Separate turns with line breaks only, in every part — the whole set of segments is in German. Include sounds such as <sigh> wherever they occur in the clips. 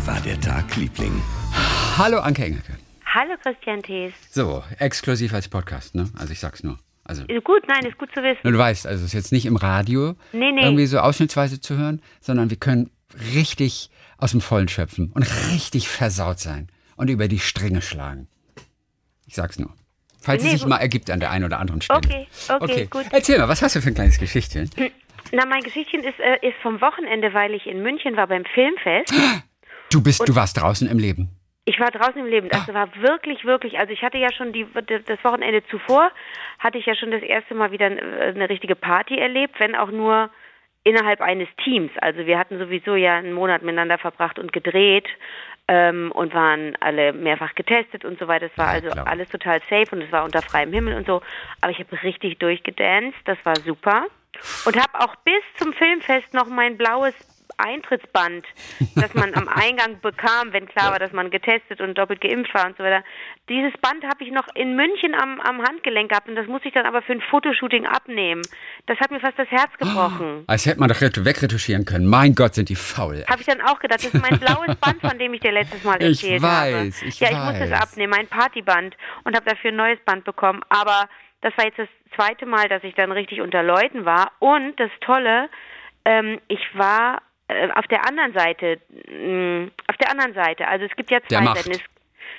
Wie war der Tag, Liebling?
Hallo Anke Engelke.
Hallo Christian Thees.
So, exklusiv als Podcast, ne? Also ich sag's nur. Also,
Ist Gut, nein, ist gut zu wissen.
du weißt, also es ist jetzt nicht im Radio
Nee, nee.
irgendwie so ausschnittsweise zu hören, sondern wir können richtig aus dem Vollen schöpfen und richtig versaut sein und über die Stränge schlagen. Ich sag's nur. Falls
Nee,
es sich
gut.
mal ergibt an der einen oder anderen Stelle.
Okay, okay, gut.
Erzähl mal, was hast du für ein kleines Geschichtchen?
Na, mein Geschichtchen ist, äh, ist vom Wochenende, weil ich in München war beim Filmfest. <gasps>
Du bist, du warst draußen im Leben.
Ich war draußen im Leben. Das war wirklich, wirklich. Also ich hatte ja schon die, das Wochenende zuvor hatte ich ja schon das erste Mal wieder eine richtige Party erlebt, wenn auch nur innerhalb eines Teams. Also wir hatten sowieso ja einen Monat miteinander verbracht und gedreht ähm, und waren alle mehrfach getestet und so weiter. Es war
Ja,
also
klar.
alles total safe und es war unter freiem Himmel und so. Aber ich habe richtig durchgedanced. Das war super. Und habe auch bis zum Filmfest noch mein blaues Eintrittsband, das man am <laughs> Eingang bekam, wenn klar war, dass man getestet und doppelt geimpft war und so weiter. Dieses Band habe ich noch in München am, am Handgelenk gehabt und das musste ich dann aber für ein Fotoshooting abnehmen. Das hat mir fast das Herz gebrochen.
Als hätte man doch ret- wegretuschieren können. Mein Gott, sind die faul.
Habe ich dann auch gedacht, das ist mein blaues Band, von dem ich dir letztes Mal <laughs>
Ich
erzählt
weiß,
habe.
ich
ja, ich musste es
weiß.
abnehmen, mein Partyband und habe dafür ein neues Band bekommen. Aber das war jetzt das zweite Mal, dass ich dann richtig unter Leuten war. Und das Tolle, ähm, ich war auf der anderen Seite, mh, auf der anderen Seite. Also es gibt ja zwei. Seiten. Es,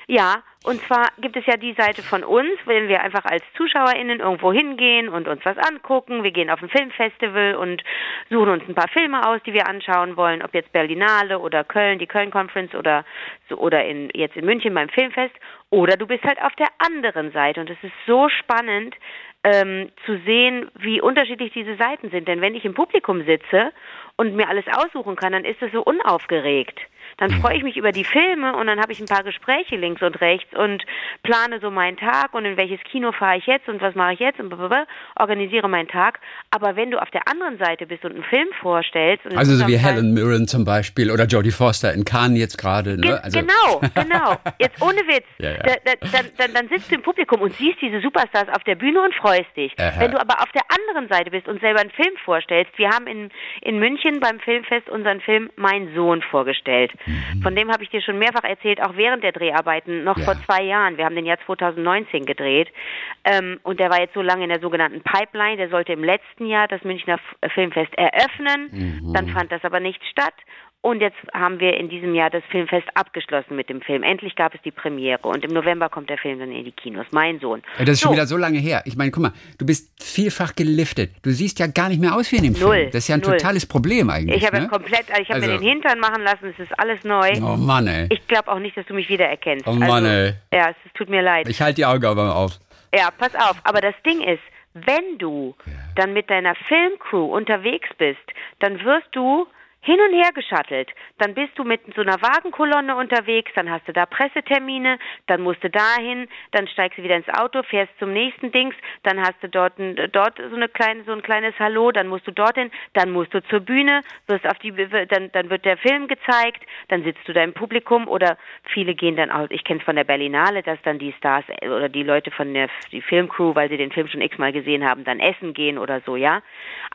ja, und zwar gibt es ja die Seite von uns, wenn wir einfach als ZuschauerInnen irgendwo hingehen und uns was angucken. Wir gehen auf ein Filmfestival und suchen uns ein paar Filme aus, die wir anschauen wollen, ob jetzt Berlinale oder Köln, die Köln Conference oder so, oder in, jetzt in München beim Filmfest. Oder du bist halt auf der anderen Seite und es ist so spannend ähm, zu sehen, wie unterschiedlich diese Seiten sind. Denn wenn ich im Publikum sitze und mir alles aussuchen kann, dann ist es so unaufgeregt. Dann freue ich mich über die Filme und dann habe ich ein paar Gespräche links und rechts und plane so meinen Tag und in welches Kino fahre ich jetzt und was mache ich jetzt und blablabla, organisiere meinen Tag. Aber wenn du auf der anderen Seite bist und einen Film vorstellst
Also so wie
Fall-
Helen Mirren zum Beispiel oder Jodie Foster in Cannes jetzt gerade.
Ge
Ne? Also,
genau, <laughs> genau. Jetzt ohne Witz.
Ja, ja.
Da, da, dann, dann, dann sitzt du im Publikum und siehst diese Superstars auf der Bühne und freust dich.
Aha.
Wenn du aber auf der anderen Seite bist und selber einen Film vorstellst, wir haben in, in München beim Filmfest unseren Film Mein Sohn vorgestellt. Von dem habe ich dir schon mehrfach erzählt, auch während der Dreharbeiten, noch
Ja.
vor zwei Jahren. Wir haben den Jahr 2019 gedreht. Ähm, und der war jetzt so lange in der sogenannten Pipeline. Der sollte im letzten Jahr das Münchner Filmfest eröffnen. Dann fand das aber nicht statt. Und jetzt haben wir in diesem Jahr das Filmfest abgeschlossen mit dem Film. Endlich gab es die Premiere und im November kommt der Film dann in die Kinos. Mein Sohn.
Ja, das ist schon
So.
wieder so lange her. Ich meine, guck mal, du bist vielfach geliftet. Du siehst ja gar nicht mehr aus wie in dem
Null,
Film. Das ist ja ein
null.
totales Problem eigentlich.
Ich habe
ne?
ja komplett, ich habe
Also-
mir den Hintern machen lassen, es ist alles neu.
Oh Mann, ey.
Ich glaube auch nicht, dass du mich wiedererkennst.
Oh Mann,
also,
ey.
Ja, es, es tut mir leid.
Ich halte die Augen aber mal auf.
Ja, pass auf. Aber das Ding ist, wenn du dann mit deiner Filmcrew unterwegs bist, dann wirst du hin und her geschattelt. Dann bist du mit so einer Wagenkolonne unterwegs, dann hast du da Pressetermine, dann musst du dahin, dann steigst du wieder ins Auto, fährst zum nächsten Dings, dann hast du dort, ein, dort so eine kleine, so ein kleines Hallo, dann musst du dorthin, dann musst du zur Bühne, wirst auf die, dann, dann wird der Film gezeigt, dann sitzt du da im Publikum oder viele gehen dann auch, ich kenne es von der Berlinale, dass dann die Stars äh, oder die Leute von der die Filmcrew, weil sie den Film schon x-mal gesehen haben, dann essen gehen oder so, ja.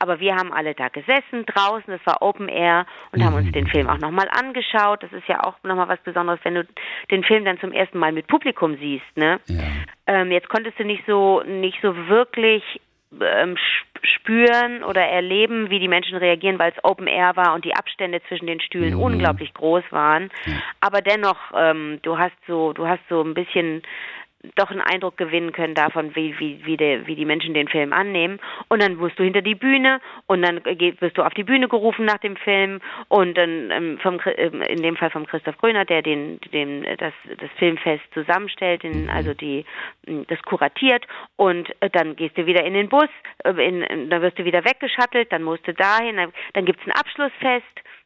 Aber wir haben alle da gesessen, draußen, das war Open Air und haben uns den Film auch nochmal angeschaut. Das ist ja auch nochmal was Besonderes, wenn du den Film dann zum ersten Mal mit Publikum siehst, ne?
Ja.
Ähm, jetzt konntest du nicht so nicht so wirklich ähm, sp- spüren oder erleben, wie die Menschen reagieren, weil es Open Air war und die Abstände zwischen den Stühlen unglaublich groß waren. Aber dennoch, ähm, du hast so, du hast so ein bisschen doch einen Eindruck gewinnen können davon, wie, wie, wie, der, wie die Menschen den Film annehmen. Und dann musst du hinter die Bühne und dann wirst du auf die Bühne gerufen nach dem Film. Und dann ähm, vom, ähm, in dem Fall vom Christoph Gröner, der den, den, das, das Filmfest zusammenstellt, den, also die, mh, das kuratiert. Und äh, dann gehst du wieder in den Bus, äh, in, dann wirst du wieder weggeschattelt, dann musst du dahin, dann, dann gibt's ein Abschlussfest,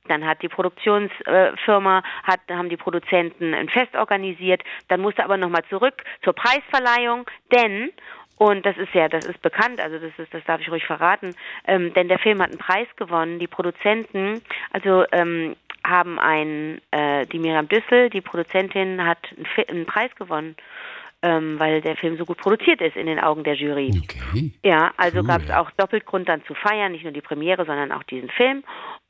dann hat die Produktionsfirma, hat, haben die Produzenten ein Fest organisiert. Dann musste aber nochmal zurück zur Preisverleihung, denn und das ist ja, das ist bekannt, also das ist, das darf ich ruhig verraten, ähm, denn der Film hat einen Preis gewonnen. Die Produzenten, also ähm, haben ein, äh, die Miriam Düssel, die Produzentin, hat einen, einen Preis gewonnen, ähm, weil der Film so gut produziert ist in den Augen der Jury.
Okay.
Ja, also
Cool.
gab es auch doppelt Grund dann zu feiern, nicht nur die Premiere, sondern auch diesen Film,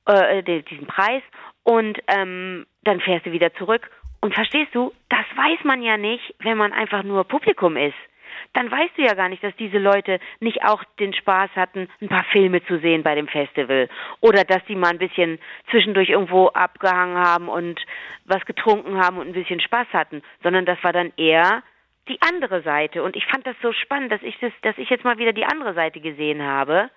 äh, die- diesen Preis. Und ähm, dann fährst du wieder zurück. Und verstehst du, das weiß man ja nicht, wenn man einfach nur Publikum ist dann weißt du ja gar nicht, dass diese Leute nicht auch den Spaß hatten, ein paar Filme zu sehen bei dem Festival oder dass die mal ein bisschen zwischendurch irgendwo abgehangen haben und was getrunken haben und ein bisschen Spaß hatten, sondern das war dann eher die andere Seite und ich fand das so spannend, dass ich das dass ich jetzt mal wieder die andere Seite gesehen habe,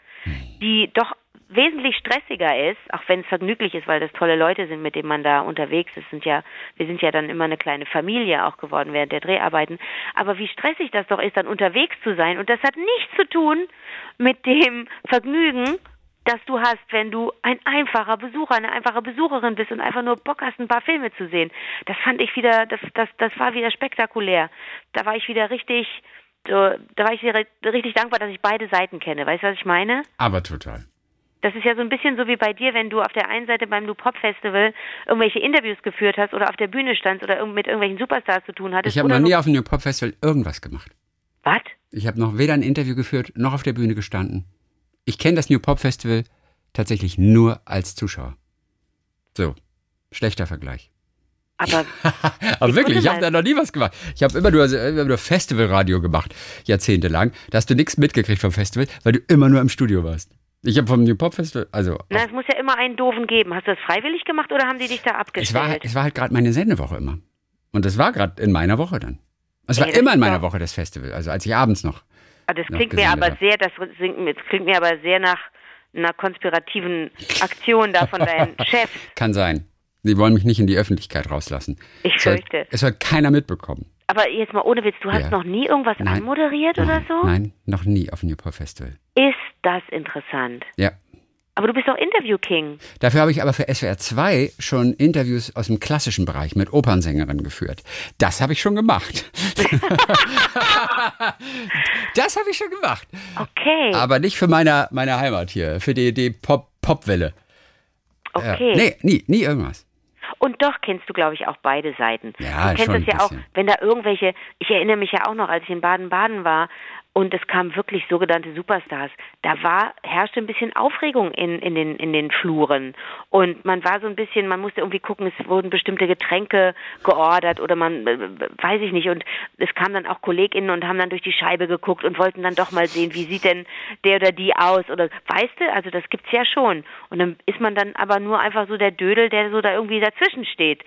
die doch wesentlich stressiger ist, auch wenn es vergnüglich ist, weil das tolle Leute sind, mit denen man da unterwegs ist. Sind ja, wir sind ja dann immer eine kleine Familie auch geworden während der Dreharbeiten. Aber wie stressig das doch ist, dann unterwegs zu sein. Und das hat nichts zu tun mit dem Vergnügen, das du hast, wenn du ein einfacher Besucher, eine einfache Besucherin bist und einfach nur Bock hast, ein paar Filme zu sehen. Das fand ich wieder, das, das, das war wieder spektakulär. Da war ich wieder richtig, da war ich wieder richtig dankbar, dass ich beide Seiten kenne. Weißt du, was ich meine?
Aber total.
Das ist ja so ein bisschen so wie bei dir, wenn du auf der einen Seite beim New Pop Festival irgendwelche Interviews geführt hast oder auf der Bühne standst oder mit irgendwelchen Superstars zu tun hattest.
Ich habe noch nie auf dem New Pop Festival irgendwas gemacht.
Was?
Ich habe noch weder ein Interview geführt noch auf der Bühne gestanden. Ich kenne das New Pop Festival tatsächlich nur als Zuschauer. So, schlechter Vergleich.
Aber, <laughs>
Aber wirklich, ich habe da noch nie was gemacht. Ich habe immer nur, immer nur Festivalradio gemacht, jahrzehntelang. Da hast du nichts mitgekriegt vom Festival, weil du immer nur im Studio warst. Ich habe vom New Pop Festival, also.
Na, es muss ja immer einen doofen geben. Hast du das freiwillig gemacht oder haben die dich da abgestellt?
Es war, halt, es war halt gerade meine Sendewoche immer. Und das war gerade in meiner Woche dann. Es war Ey, immer in meiner Woche das Festival, also als ich abends noch.
Ah, das klingt mir aber sehr, das klingt mir aber sehr nach einer konspirativen Aktion da von deinen <laughs> Chefs.
Kann sein. Sie wollen mich nicht in die Öffentlichkeit rauslassen.
Ich fürchte.
Es soll, es soll keiner mitbekommen.
Aber jetzt mal ohne Witz, du hast ja. noch nie irgendwas nein. anmoderiert
nein.
oder so?
Nein, noch nie auf dem Newport Festival.
Ist das interessant?
Ja.
Aber du bist doch Interview-King.
Dafür habe ich aber für SWR 2 schon Interviews aus dem klassischen Bereich mit Opernsängerinnen geführt. Das habe ich schon gemacht. <laughs> das habe ich schon gemacht.
Okay.
Aber nicht für meine, meine Heimat hier, für die, die Pop, Popwelle.
Okay. Ja.
Nee, nie, nie irgendwas.
Und doch kennst du, glaube ich, auch beide Seiten.
Ja,
du kennst
schon
es ja auch, wenn da irgendwelche, ich erinnere mich ja auch noch, als ich in Baden-Baden war und es kamen wirklich sogenannte Superstars. Da war herrschte ein bisschen Aufregung in in den in den Fluren. Und man war so ein bisschen, man musste irgendwie gucken, es wurden bestimmte Getränke geordert oder man äh, weiß ich nicht. Und es kamen dann auch Kolleginnen und haben dann durch die Scheibe geguckt und wollten dann doch mal sehen, wie sieht denn der oder die aus oder weißt du, also das gibt's ja schon. Und dann ist man dann aber nur einfach so der Dödel, der so da irgendwie dazwischen steht.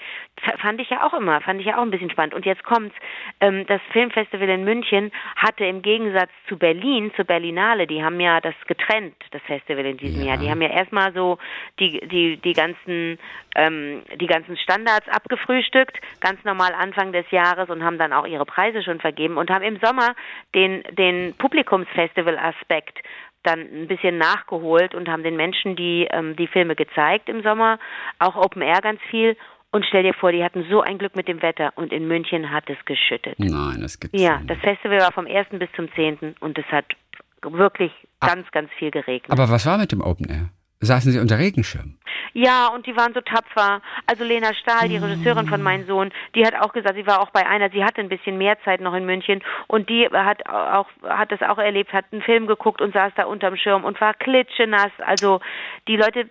Fand ich ja auch immer, fand ich ja auch ein bisschen spannend. Und jetzt kommt's, ähm, das Filmfestival in München hatte im Gegensatz Gegensatz zu Berlin, zu Berlinale, die haben ja das getrennt, das Festival in diesem ja. Jahr. Die haben ja erstmal so die, die, die ganzen, ähm, die ganzen Standards abgefrühstückt, ganz normal Anfang des Jahres und haben dann auch ihre Preise schon vergeben und haben im Sommer den, den Publikumsfestival-Aspekt dann ein bisschen nachgeholt und haben den Menschen die ähm, die Filme gezeigt im Sommer, auch Open Air ganz viel und stell dir vor, die hatten so ein Glück mit dem Wetter und in München hat es geschüttet.
Nein, das gibt's
Ja,
nicht.
das Festival war vom 1. bis zum 10. und es hat wirklich ganz, ganz viel geregnet.
Aber was war mit dem Open Air? Saßen Sie unter Regenschirm?
Ja, und die waren so tapfer. Also Lena Stahl, die Regisseurin von meinem Sohn, die hat auch gesagt, sie war auch bei einer, sie hatte ein bisschen mehr Zeit noch in München und die hat auch hat das auch erlebt, hat einen Film geguckt und saß da unterm Schirm und war klitschenass. Also die Leute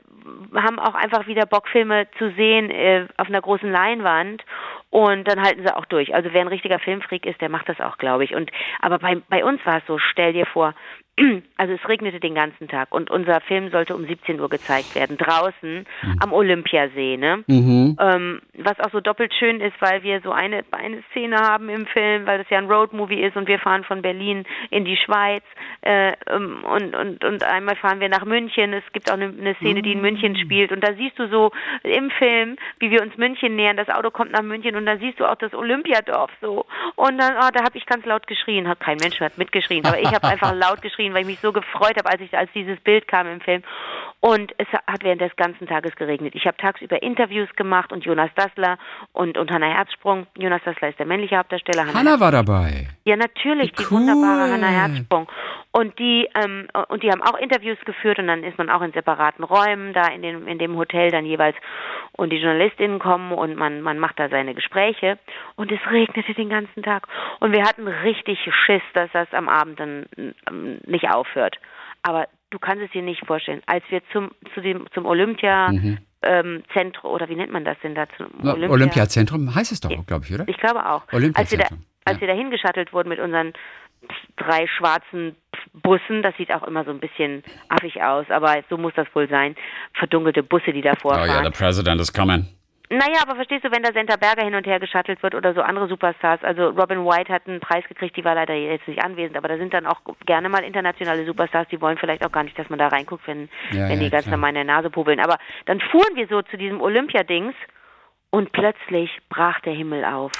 haben auch einfach wieder Bock Filme zu sehen äh, auf einer großen Leinwand und dann halten sie auch durch. Also wer ein richtiger Filmfreak ist, der macht das auch, glaube ich. Und aber bei bei uns war es so, stell dir vor, <clears throat> also es regnete den ganzen Tag und unser Film sollte um 17 Uhr gezeigt werden, draußen mhm. am Olympiasee, ne? Mhm. Ähm, was auch so doppelt schön ist, weil wir so eine, eine Szene haben im Film, weil das ja ein Roadmovie ist und wir fahren von Berlin in die Schweiz äh, ähm, und, und, und einmal fahren wir nach München. Es gibt auch eine, eine Szene, die in München mhm. spielt und da siehst du so im Film, wie wir uns München nähern, das Auto kommt nach München und da siehst du auch das Olympiadorf so und dann, oh, da habe ich ganz laut geschrien, hat kein Mensch hat mitgeschrien, aber ich habe <laughs> einfach laut geschrien geschrien, weil ich mich so gefreut habe, als ich als dieses Bild kam im Film. Und es hat während des ganzen Tages geregnet. Ich habe tagsüber Interviews gemacht und Jonas Dassler und, und Hannah Herzsprung. Jonas Dassler ist der männliche Hauptdarsteller.
Hannah, Hannah war dabei.
Ja, natürlich,
Wie
die wunderbare Hannah Herzsprung. Und die, ähm, und die haben auch Interviews geführt und dann ist man auch in separaten Räumen da in dem, in dem Hotel dann jeweils und die Journalistinnen kommen und man, man macht da seine Gespräche und es regnete den ganzen Tag und wir hatten richtig Schiss, dass das am Abend dann ähm, nicht aufhört. Aber du kannst es dir nicht vorstellen, als wir zum, zu dem, zum Olympia mhm. ähm, Zentrum, oder wie nennt man das denn dazu?
Olympia. Olympiazentrum heißt es doch, glaube ich, oder?
Ich glaube auch. Als wir da, als ja. wir da hingeschattelt wurden mit unseren drei schwarzen Bussen, das sieht auch immer so ein bisschen affig aus, aber so muss das wohl sein. Verdunkelte Busse, die da vorfahren.
Oh ja, the president is coming.
Naja, aber verstehst du, wenn da Senta Berger hin und her geschattelt wird oder so andere Superstars, also Robin White hat einen Preis gekriegt, die war leider jetzt nicht anwesend, aber da sind dann auch gerne mal internationale Superstars, die wollen vielleicht auch gar nicht, dass man da reinguckt, wenn, ja, wenn ja, die ganz normal in der Nase pubeln. Aber dann fuhren wir so zu diesem Olympiadings und plötzlich brach der Himmel auf.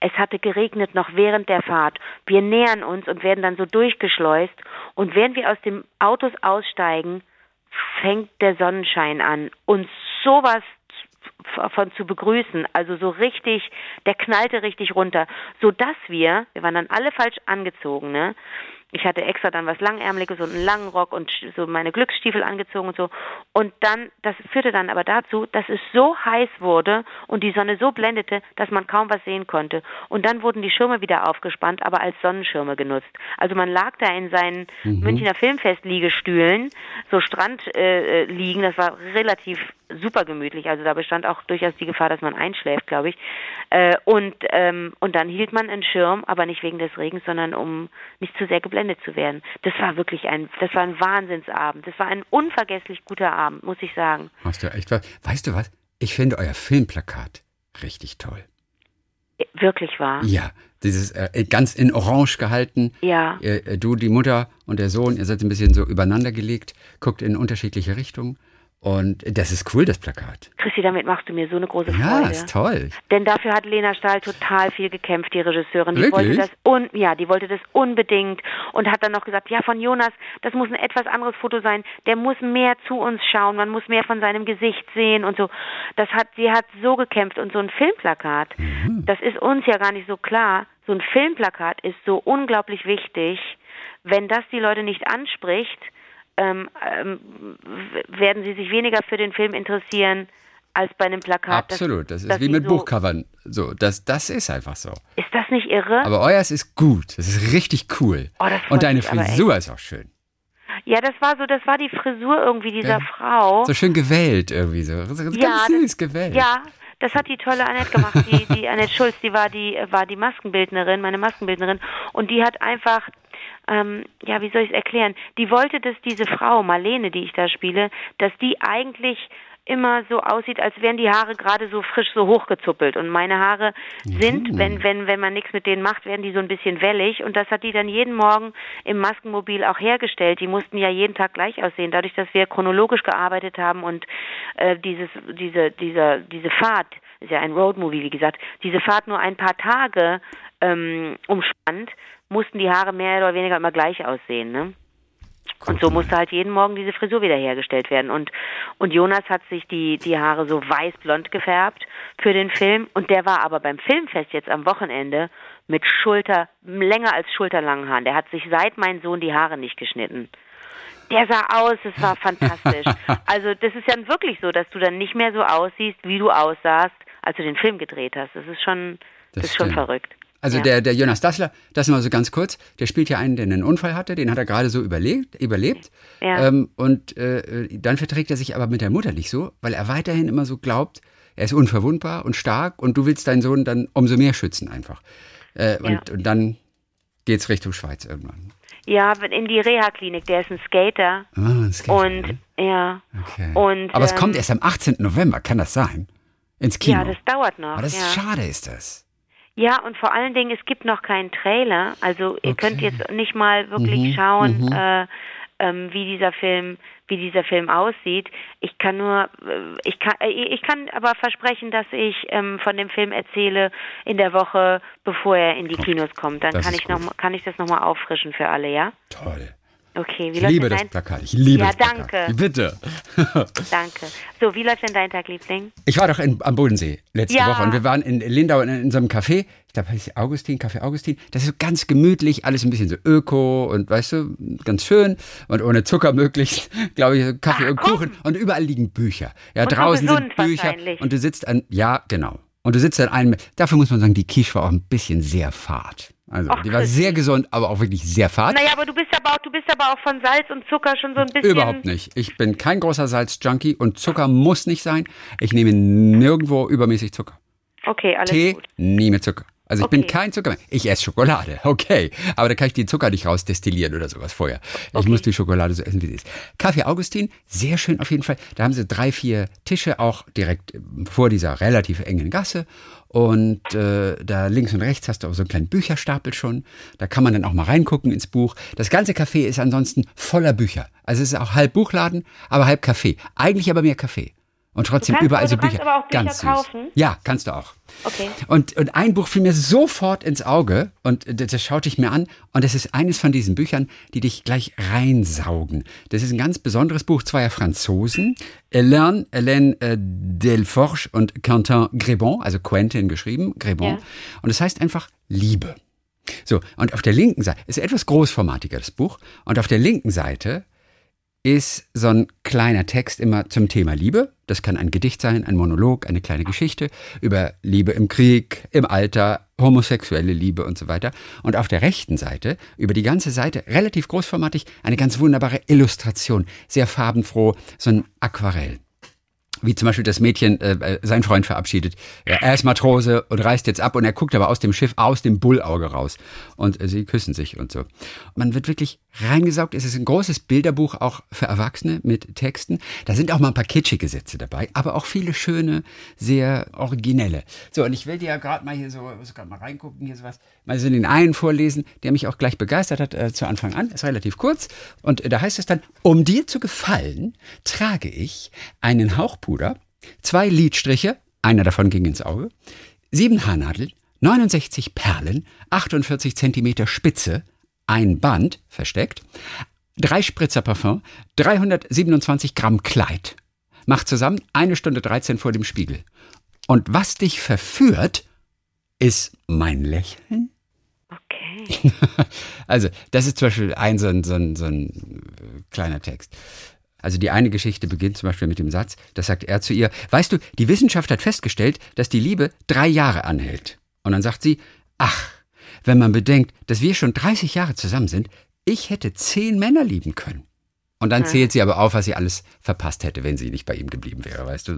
Es hatte geregnet noch während der Fahrt. Wir nähern uns und werden dann so durchgeschleust. Und während wir aus den Autos aussteigen, fängt der Sonnenschein an, uns sowas von zu begrüßen. Also so richtig, der knallte richtig runter, so dass wir, wir waren dann alle falsch angezogen, ne? Ich hatte extra dann was Langärmeliges und einen langen Rock und so meine Glücksstiefel angezogen und so. Und dann, das führte dann aber dazu, dass es so heiß wurde und die Sonne so blendete, dass man kaum was sehen konnte. Und dann wurden die Schirme wieder aufgespannt, aber als Sonnenschirme genutzt. Also man lag da in seinen mhm. Münchner Filmfest-Liegestühlen, so Strand äh, äh liegen, das war relativ super gemütlich. Also da bestand auch durchaus die Gefahr, dass man einschläft, glaube ich. Äh, und, ähm, und dann hielt man einen Schirm, aber nicht wegen des Regens, sondern um nicht zu sehr geblendet zu werden. Das war wirklich ein, das war ein Wahnsinnsabend. Das war ein unvergesslich guter Abend, muss ich sagen.
Hast du echt was? Weißt du was? Ich finde euer Filmplakat richtig toll.
Wirklich wahr?
Ja, dieses äh, ganz in Orange gehalten.
Ja.
Äh, du, die Mutter und der Sohn, ihr seid ein bisschen so übereinander gelegt, guckt in unterschiedliche Richtungen. Und das ist cool, das Plakat.
Christi, damit machst du mir so eine große Freude.
Ja, ist toll.
Denn dafür hat Lena Stahl total viel gekämpft, die Regisseurin. Die
Wirklich?
wollte das un ja, die wollte das unbedingt und hat dann noch gesagt, ja, von Jonas, das muss ein etwas anderes Foto sein. Der muss mehr zu uns schauen, man muss mehr von seinem Gesicht sehen und so. Das hat sie hat so gekämpft und so ein Filmplakat, mhm. das ist uns ja gar nicht so klar. So ein Filmplakat ist so unglaublich wichtig, wenn das die Leute nicht anspricht ähm, ähm, werden sie sich weniger für den Film interessieren als bei einem Plakat.
Absolut, das, das ist wie mit so Buchcovern. So, das, das ist einfach so.
Ist das nicht irre?
Aber euers ist gut, das ist richtig cool. Oh, Und deine Frisur ist auch schön.
Ja, das war so, das war die Frisur irgendwie dieser ja. Frau.
So schön gewählt irgendwie so. ganz ja, süß das, gewählt.
Ja, das hat die tolle Annette gemacht. Die, die Annette Schulz, die war die, war die Maskenbildnerin, meine Maskenbildnerin. Und die hat einfach ähm, ja, wie soll ich es erklären? Die wollte, dass diese Frau, Marlene, die ich da spiele, dass die eigentlich immer so aussieht, als wären die Haare gerade so frisch so hochgezuppelt. Und meine Haare sind, mhm. wenn, wenn, wenn man nichts mit denen macht, werden die so ein bisschen wellig. Und das hat die dann jeden Morgen im Maskenmobil auch hergestellt. Die mussten ja jeden Tag gleich aussehen. Dadurch, dass wir chronologisch gearbeitet haben und äh, dieses, diese, dieser, diese Fahrt, ist ja ein Roadmovie, wie gesagt, diese Fahrt nur ein paar Tage ähm, umspannt, mussten die Haare mehr oder weniger immer gleich aussehen, ne? Und so musste halt jeden Morgen diese Frisur wiederhergestellt werden. Und, und Jonas hat sich die, die Haare so weiß-blond gefärbt für den Film. Und der war aber beim Filmfest jetzt am Wochenende mit Schulter, länger als schulterlangen Haaren. Der hat sich seit mein Sohn die Haare nicht geschnitten. Der sah aus, es war fantastisch. <laughs> Also das ist ja wirklich so, dass du dann nicht mehr so aussiehst, wie du aussahst, als du den Film gedreht hast. Das ist schon, das, das ist schon verrückt.
Also ja. der, der Jonas Dassler, das mal so ganz kurz, der spielt ja einen, der einen Unfall hatte, den hat er gerade so überlebt, überlebt. Ja. Ähm, und äh, dann verträgt er sich aber mit der Mutter nicht so, weil er weiterhin immer so glaubt, er ist unverwundbar und stark und du willst deinen Sohn dann umso mehr schützen einfach. Äh, und, ja. und dann geht's Richtung Schweiz irgendwann.
Ja, in die Reha-Klinik. Der ist ein Skater.
Ah, ein Skater.
Und ja.
Okay.
Und,
aber es kommt ähm, erst am 18. November, kann das sein? Ins Kino.
Ja, das dauert noch.
Aber das
ja.
ist schade, ist das.
Ja, und vor allen Dingen, es gibt noch keinen Trailer. Also ihr okay. könnt jetzt nicht mal wirklich mhm, schauen, mhm. Äh, ähm, wie dieser Film, wie dieser Film aussieht. Ich kann nur, äh, ich kann, äh, ich kann aber versprechen, dass ich ähm, von dem Film erzähle in der Woche, bevor er in die Kinos kommt. Dann das kann ich gut. noch, kann ich das nochmal auffrischen für alle, ja?
Toll.
Okay, wie
ich liebe das dein... Plakat. Ich liebe
ja,
das
Plakat.
danke. Bitte. <laughs>
danke. So, wie läuft denn dein Tag, Liebling?
Ich war doch in, am Bodensee letzte
ja.
Woche und wir waren in Lindau in, in so einem Café. Ich glaube, heißt Augustin, Café Augustin. Das ist so ganz gemütlich, alles ein bisschen so öko und weißt du, ganz schön und ohne Zucker möglichst, <laughs> glaube ich, Kaffee Ach, und Kuchen. Und überall liegen Bücher. Ja, und draußen so sind Bücher. Und du sitzt an, ja, genau. Und du sitzt an einem, dafür muss man sagen, die Quiche war auch ein bisschen sehr fad. Also, Ach, die war sehr gesund, aber auch wirklich sehr fad.
Naja, aber du bist aber auch, du bist aber auch von Salz und Zucker schon so ein bisschen.
Überhaupt nicht. Ich bin kein großer Salz-Junkie und Zucker muss nicht sein. Ich nehme nirgendwo übermäßig Zucker.
Okay, alles
Tee,
gut.
nie mit Zucker. Also ich okay. bin kein Zucker. Ich esse Schokolade, okay. Aber da kann ich den Zucker nicht rausdestillieren oder sowas vorher. Ich okay. muss die Schokolade so essen, wie sie ist. Kaffee Augustin, sehr schön auf jeden Fall. Da haben sie drei, vier Tische auch direkt vor dieser relativ engen Gasse. Und äh, da links und rechts hast du auch so einen kleinen Bücherstapel schon. Da kann man dann auch mal reingucken ins Buch. Das ganze Café ist ansonsten voller Bücher. Also es ist auch halb Buchladen, aber halb Café. Eigentlich aber mehr Café. Und trotzdem
kannst,
überall
so
Bücher.
Aber auch Bücher
Ganz
kaufen?
Süß. Ja, kannst du auch.
Okay.
Und, und ein Buch fiel mir sofort ins Auge und das, das schaute ich mir an. Und das ist eines von diesen Büchern, die dich gleich reinsaugen. Das ist ein ganz besonderes Buch zweier Franzosen. Hélène, Hélène äh, Delforge und Quentin Grébon, also Quentin geschrieben, Grébon. Ja. Und es das heißt einfach Liebe. So, und auf der linken Seite, ist etwas großformatiger, das Buch. Und auf der linken Seite ist so ein kleiner Text immer zum Thema Liebe. Das kann ein Gedicht sein, ein Monolog, eine kleine Geschichte über Liebe im Krieg, im Alter, homosexuelle Liebe und so weiter. Und auf der rechten Seite, über die ganze Seite, relativ großformatig, eine ganz wunderbare Illustration, sehr farbenfroh, so ein Aquarell wie zum Beispiel das Mädchen äh, äh seinen Freund verabschiedet. Er ist Matrose und reist jetzt ab und er guckt aber aus dem Schiff aus dem Bullauge raus. Und äh, sie küssen sich und so. Man wird wirklich reingesaugt. Es ist ein großes Bilderbuch auch für Erwachsene mit Texten. Da sind auch mal ein paar kitschige Sätze dabei, aber auch viele schöne, sehr originelle. So, und ich will dir ja gerade mal hier so, muss gerade mal reingucken, hier sowas, mal so den einen vorlesen, der mich auch gleich begeistert hat äh, zu Anfang an. Ist relativ kurz. Und äh, da heißt es dann, um dir zu gefallen, trage ich einen Hauchpuder, zwei Lidstriche, einer davon ging ins Auge, sieben Haarnadeln, 69 Perlen, 48 Zentimeter Spitze, ein Band versteckt, drei Spritzer Parfum, 327 Gramm Kleid. Macht zusammen eine Stunde 13 vor dem Spiegel. Und was dich verführt, ist mein Lächeln.
Okay. <laughs>
also, das ist zum Beispiel ein so ein, so ein, so ein äh, kleiner Text. Also die eine Geschichte beginnt zum Beispiel mit dem Satz, da sagt er zu ihr, weißt du, die Wissenschaft hat festgestellt, dass die Liebe drei Jahre anhält. Und dann sagt sie, ach, wenn man bedenkt, dass wir schon 30 Jahre zusammen sind, ich hätte zehn Männer lieben können. Und dann zählt sie aber auf, was sie alles verpasst hätte, wenn sie nicht bei ihm geblieben wäre, weißt du.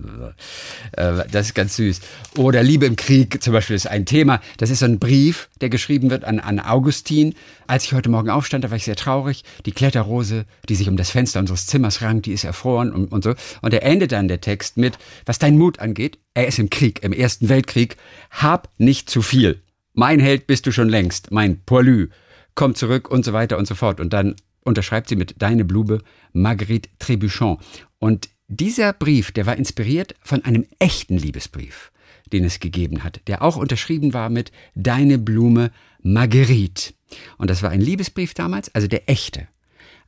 Äh, das ist ganz süß. Oder Liebe im Krieg zum Beispiel ist ein Thema. Das ist so ein Brief, der geschrieben wird an, an Augustin. Als ich heute Morgen aufstand, da war ich sehr traurig. Die Kletterrose, die sich um das Fenster unseres Zimmers rankt, die ist erfroren und, und so. Und er endet dann der Text mit, was deinen Mut angeht, er ist im Krieg, im Ersten Weltkrieg. Hab nicht zu viel. Mein Held bist du schon längst, mein Poilu. Komm zurück und so weiter und so fort. Und dann unterschreibt sie mit Deine Blume Marguerite Trébuchon. Und dieser Brief, der war inspiriert von einem echten Liebesbrief, den es gegeben hat, der auch unterschrieben war mit Deine Blume Marguerite. Und das war ein Liebesbrief damals, also der echte,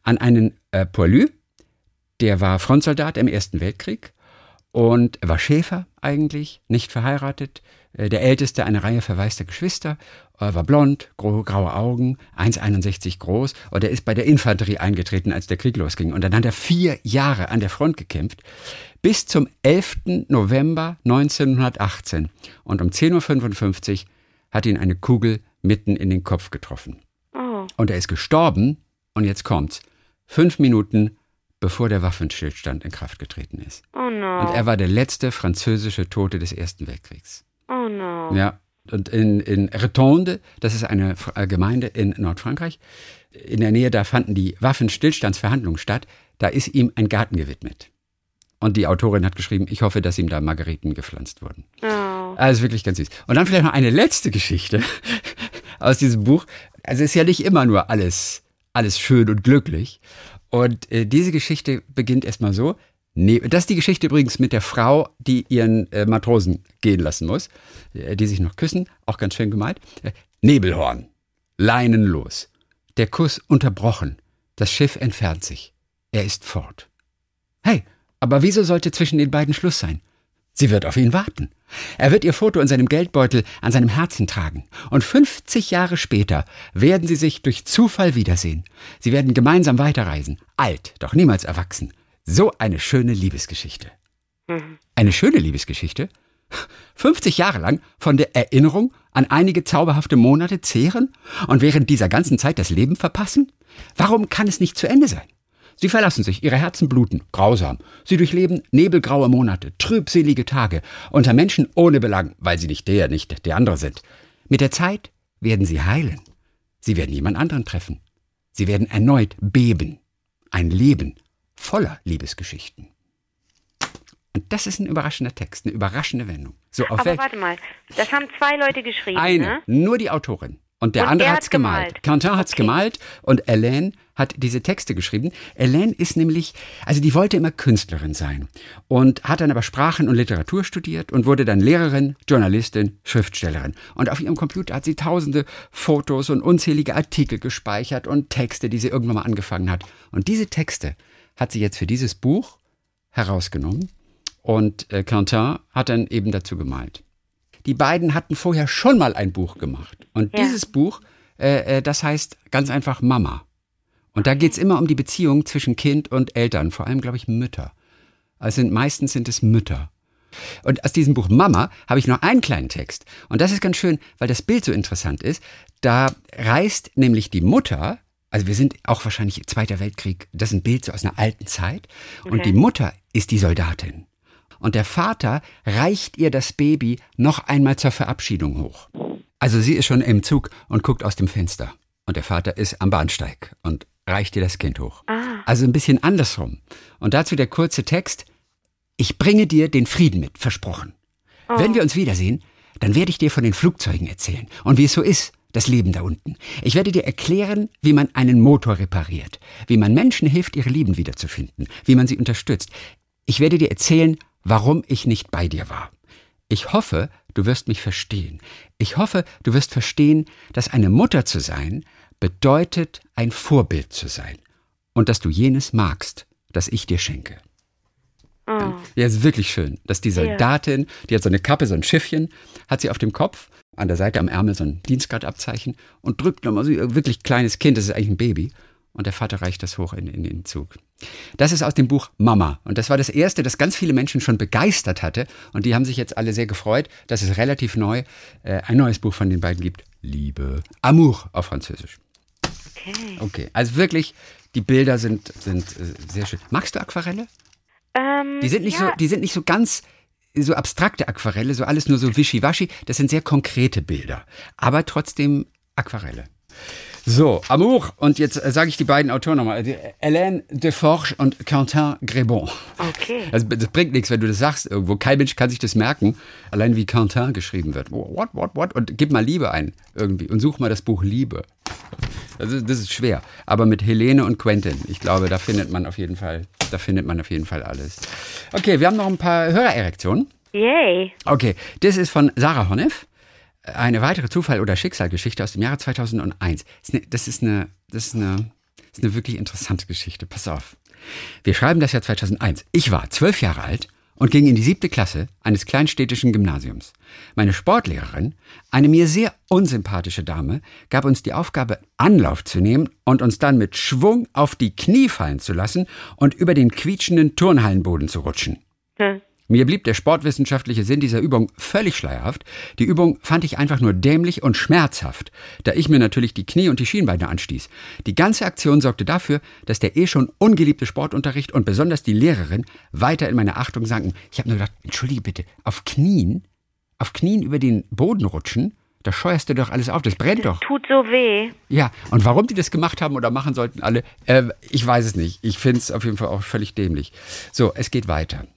an einen äh, Poilu, der war Frontsoldat im Ersten Weltkrieg und war Schäfer eigentlich, nicht verheiratet, der älteste einer Reihe verwaister Geschwister, er war blond, graue Augen, 1,61 groß und er ist bei der Infanterie eingetreten, als der Krieg losging. Und dann hat er vier Jahre an der Front gekämpft, bis zum 11. November 1918. Und um 10.55 Uhr hat ihn eine Kugel mitten in den Kopf getroffen. Oh. Und er ist gestorben, und jetzt kommt's, fünf Minuten bevor der Waffenstillstand in Kraft getreten ist.
Oh no.
Und er war der letzte französische Tote des Ersten Weltkriegs.
Oh no.
Ja, und in, in Retonde, das ist eine äh, Gemeinde in Nordfrankreich, in der Nähe, da fanden die Waffenstillstandsverhandlungen statt, da ist ihm ein Garten gewidmet. Und die Autorin hat geschrieben, ich hoffe, dass ihm da Margariten gepflanzt wurden. Oh. Also wirklich ganz süß. Und dann vielleicht noch eine letzte Geschichte <laughs> aus diesem Buch. Also es ist ja nicht immer nur alles, alles schön und glücklich. Und äh, diese Geschichte beginnt erstmal so. Nee, das ist die Geschichte übrigens mit der Frau, die ihren äh, Matrosen gehen lassen muss, äh, die sich noch küssen, auch ganz schön gemalt. Äh, Nebelhorn, Leinen los. Der Kuss unterbrochen. Das Schiff entfernt sich. Er ist fort. Hey, aber wieso sollte zwischen den beiden Schluss sein? Sie wird auf ihn warten. Er wird ihr Foto in seinem Geldbeutel an seinem Herzen tragen. Und 50 Jahre später werden sie sich durch Zufall wiedersehen. Sie werden gemeinsam weiterreisen. Alt, doch niemals erwachsen. So eine schöne Liebesgeschichte. Mhm. Eine schöne Liebesgeschichte? 50 Jahre lang von der Erinnerung an einige zauberhafte Monate zehren und während dieser ganzen Zeit das Leben verpassen? Warum kann es nicht zu Ende sein? Sie verlassen sich, ihre Herzen bluten, grausam. Sie durchleben nebelgraue Monate, trübselige Tage, unter Menschen ohne Belang, weil sie nicht der, nicht der andere sind. Mit der Zeit werden sie heilen. Sie werden jemand anderen treffen. Sie werden erneut beben. Ein Leben voller Liebesgeschichten. Und das ist ein überraschender Text, eine überraschende Wendung.
So, auf Aber warte mal, das haben zwei Leute geschrieben.
Eine,
ne?
nur die Autorin. Und der und andere hat es gemalt. gemalt. Quentin hat es okay. gemalt und Hélène hat diese Texte geschrieben. Hélène ist nämlich, also die wollte immer Künstlerin sein und hat dann aber Sprachen und Literatur studiert und wurde dann Lehrerin, Journalistin, Schriftstellerin. Und auf ihrem Computer hat sie tausende Fotos und unzählige Artikel gespeichert und Texte, die sie irgendwann mal angefangen hat. Und diese Texte hat sie jetzt für dieses Buch herausgenommen und äh, Quentin hat dann eben dazu gemalt. Die beiden hatten vorher schon mal ein Buch gemacht. Und ja. dieses Buch, äh, äh, das heißt ganz einfach Mama. Und da geht es immer um die Beziehung zwischen Kind und Eltern, vor allem, glaube ich, Mütter. Also sind, meistens sind es Mütter. Und aus diesem Buch Mama habe ich noch einen kleinen Text. Und das ist ganz schön, weil das Bild so interessant ist. Da reist nämlich die Mutter, also wir sind auch wahrscheinlich Zweiter Weltkrieg, das ist ein Bild so aus einer alten Zeit. Okay. Und die Mutter ist die Soldatin und der Vater reicht ihr das Baby noch einmal zur Verabschiedung hoch. Also sie ist schon im Zug und guckt aus dem Fenster. Und der Vater ist am Bahnsteig und reicht ihr das Kind hoch. Ah. Also ein bisschen andersrum. Und dazu der kurze Text. Ich bringe dir den Frieden mit, versprochen. Oh. Wenn wir uns wiedersehen, dann werde ich dir von den Flugzeugen erzählen und wie es so ist, das Leben da unten. Ich werde dir erklären, wie man einen Motor repariert, wie man Menschen hilft, ihre Lieben wiederzufinden, wie man sie unterstützt. Ich werde dir erzählen, warum ich nicht bei dir war. Ich hoffe, du wirst mich verstehen. Ich hoffe, du wirst verstehen, dass eine Mutter zu sein bedeutet, ein Vorbild zu sein und dass du jenes magst, das ich dir schenke. Oh. Ja, ist wirklich schön, dass die Soldatin, die hat so eine Kappe, so ein Schiffchen, hat sie auf dem Kopf, an der Seite am Ärmel so ein Dienstgradabzeichen und drückt nochmal so ein wirklich kleines Kind, das ist eigentlich ein Baby, und der Vater reicht das hoch in, in den Zug. Das ist aus dem Buch Mama. Und das war das erste, das ganz viele Menschen schon begeistert hatte. Und die haben sich jetzt alle sehr gefreut, dass es relativ neu äh, ein neues Buch von den beiden gibt. Liebe. Amour auf Französisch. Okay. Okay. Also wirklich, die Bilder sind, sind äh, sehr schön. Magst du Aquarelle? Ähm, die, sind nicht ja. so, die sind nicht so ganz so abstrakte Aquarelle, so alles nur so wischiwaschi. Das sind sehr konkrete Bilder. Aber trotzdem Aquarelle. So, Amour. Und jetzt äh, sage ich die beiden Autoren nochmal. Hélène Deforge und Quentin Grébon.
Okay.
Also, das bringt nichts, wenn du das sagst irgendwo. Kein Mensch kann sich das merken. Allein wie Quentin geschrieben wird. What, what, what? Und gib mal Liebe ein irgendwie. Und such mal das Buch Liebe. Also, das ist schwer. Aber mit Helene und Quentin, ich glaube, da findet man auf jeden Fall, da findet man auf jeden Fall alles. Okay, wir haben noch ein paar Hörererektionen.
Yay.
Okay, das ist von Sarah Honneff eine weitere Zufall- oder Schicksalgeschichte aus dem Jahre 2001. Das ist eine, das ist eine, das ist eine wirklich interessante Geschichte. Pass auf. Wir schreiben das Jahr 2001. Ich war zwölf Jahre alt und ging in die siebte Klasse eines kleinstädtischen Gymnasiums. Meine Sportlehrerin, eine mir sehr unsympathische Dame, gab uns die Aufgabe, Anlauf zu nehmen und uns dann mit Schwung auf die Knie fallen zu lassen und über den quietschenden Turnhallenboden zu rutschen. Hm. Mir blieb der sportwissenschaftliche Sinn dieser Übung völlig schleierhaft. Die Übung fand ich einfach nur dämlich und schmerzhaft, da ich mir natürlich die Knie und die Schienbeine anstieß. Die ganze Aktion sorgte dafür, dass der eh schon ungeliebte Sportunterricht und besonders die Lehrerin weiter in meine Achtung sanken. Ich habe nur gedacht, entschuldige bitte, auf Knien, auf Knien über den Boden rutschen, da scheuerst du doch alles auf, das brennt das doch.
Tut so weh.
Ja, und warum die das gemacht haben oder machen sollten alle, äh, ich weiß es nicht. Ich finde es auf jeden Fall auch völlig dämlich. So, es geht weiter.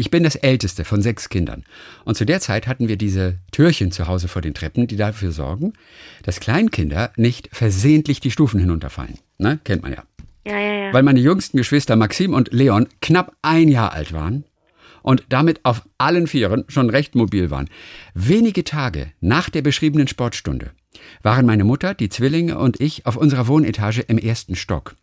Ich bin das älteste von sechs Kindern. Und zu der Zeit hatten wir diese Türchen zu Hause vor den Treppen, die dafür sorgen, dass Kleinkinder nicht versehentlich die Stufen hinunterfallen. Ne? Kennt man ja.
Ja, ja, ja.
Weil meine jüngsten Geschwister Maxim und Leon knapp ein Jahr alt waren und damit auf allen Vieren schon recht mobil waren. Wenige Tage nach der beschriebenen Sportstunde waren meine Mutter, die Zwillinge und ich auf unserer Wohnetage im ersten Stock.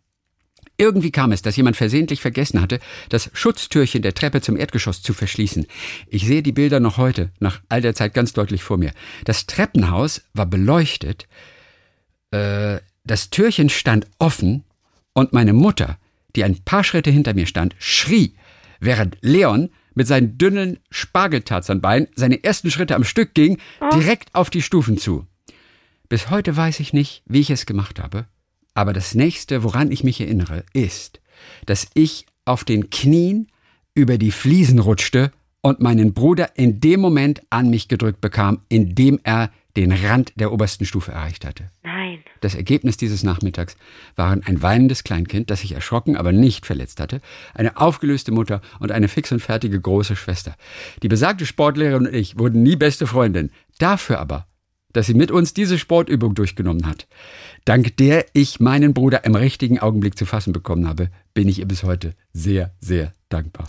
Irgendwie kam es, dass jemand versehentlich vergessen hatte, das Schutztürchen der Treppe zum Erdgeschoss zu verschließen. Ich sehe die Bilder noch heute, nach all der Zeit ganz deutlich vor mir. Das Treppenhaus war beleuchtet, äh, das Türchen stand offen und meine Mutter, die ein paar Schritte hinter mir stand, schrie, während Leon mit seinen dünnen Spargeltarzanbeinen seine ersten Schritte am Stück ging, oh. direkt auf die Stufen zu. Bis heute weiß ich nicht, wie ich es gemacht habe, aber das nächste, woran ich mich erinnere, ist, dass ich auf den Knien über die Fliesen rutschte und meinen Bruder in dem Moment an mich gedrückt bekam, in dem er den Rand der obersten Stufe erreicht hatte.
Nein.
Das Ergebnis dieses Nachmittags waren ein weinendes Kleinkind, das sich erschrocken, aber nicht verletzt hatte, eine aufgelöste Mutter und eine fix und fertige große Schwester. Die besagte Sportlehrerin und ich wurden nie beste Freundinnen. Dafür aber, dass sie mit uns diese Sportübung durchgenommen hat, dank der ich meinen Bruder im richtigen Augenblick zu fassen bekommen habe, bin ich ihr bis heute sehr, sehr dankbar.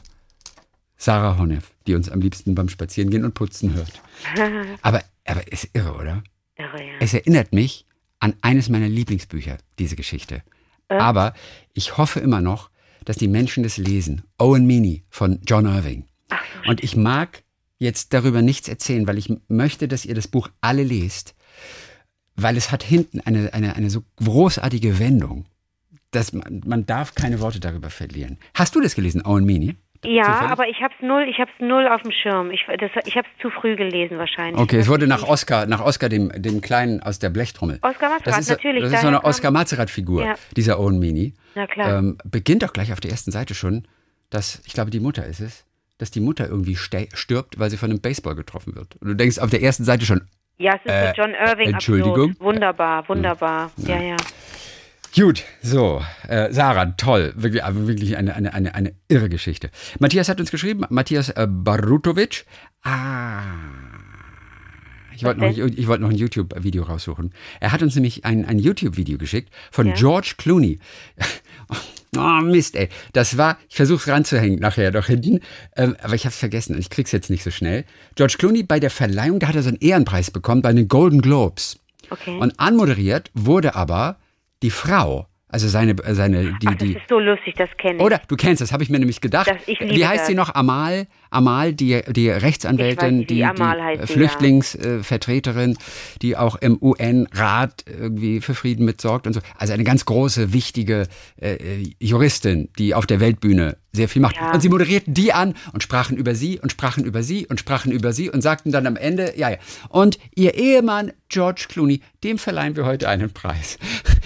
Sarah Honneff, die uns am liebsten beim Spazierengehen und Putzen hört. <laughs> Aber aber ist irre, oder? Irre, ja. Es erinnert mich an eines meiner Lieblingsbücher, diese Geschichte. Äh? Aber ich hoffe immer noch, dass die Menschen das lesen. Owen Meany von John Irving. Ach, so Und ich mag jetzt darüber nichts erzählen, weil ich möchte, dass ihr das Buch alle lest, weil es hat hinten eine, eine, eine so großartige Wendung, dass man, man darf keine Worte darüber verlieren. Hast du das gelesen, Owen Meany?
Ja, zufällig? aber ich habe es null, ich null auf dem Schirm. Ich, ich habe es zu früh gelesen wahrscheinlich.
Okay, es wurde nach Oscar, nach Oscar dem, dem Kleinen aus der Blechtrommel.
Oscar Mazerat,
das ist,
natürlich.
Das ist so eine Oscar Mazerat-Figur, ja. dieser Owen Mini.
Na klar. Ähm,
beginnt auch gleich auf der ersten Seite schon, dass, ich glaube, die Mutter ist es, dass die Mutter irgendwie stirbt, weil sie von einem Baseball getroffen wird. Und du denkst auf der ersten Seite schon.
Ja, es ist äh, John Irving.
Entschuldigung.
Absolut. Wunderbar, wunderbar. Ja, ja. ja.
Gut, so, äh, Sarah, toll, wirklich, wirklich eine, eine, eine, eine irre Geschichte. Matthias hat uns geschrieben, Matthias äh, Barutovic. Ah, ich wollte noch, ich wollt noch ein YouTube-Video raussuchen. Er hat uns nämlich ein, ein YouTube-Video geschickt von ja. George Clooney. Oh Mist, ey. Das war, ich versuche es ranzuhängen nachher doch hinten, ähm, aber ich habe es vergessen und ich krieg's jetzt nicht so schnell. George Clooney bei der Verleihung, da hat er so einen Ehrenpreis bekommen bei den Golden Globes.
Okay.
Und anmoderiert wurde aber die Frau, also seine, seine, die,
Ach, das
die.
ist so lustig, das kenne ich.
Oder du kennst das, habe ich mir nämlich gedacht. Das, Wie heißt das. sie noch? Amal, Amal, die, die Rechtsanwältin, nicht, die, die Flüchtlingsvertreterin, ja. die auch im UN-Rat irgendwie für Frieden mitsorgt und so. Also eine ganz große, wichtige äh, Juristin, die auf der Weltbühne sehr viel macht. Ja. Und sie moderierten die an und sprachen über sie und sprachen über sie und sprachen über sie und sagten dann am Ende, ja, ja. Und ihr Ehemann George Clooney, dem verleihen wir heute einen Preis.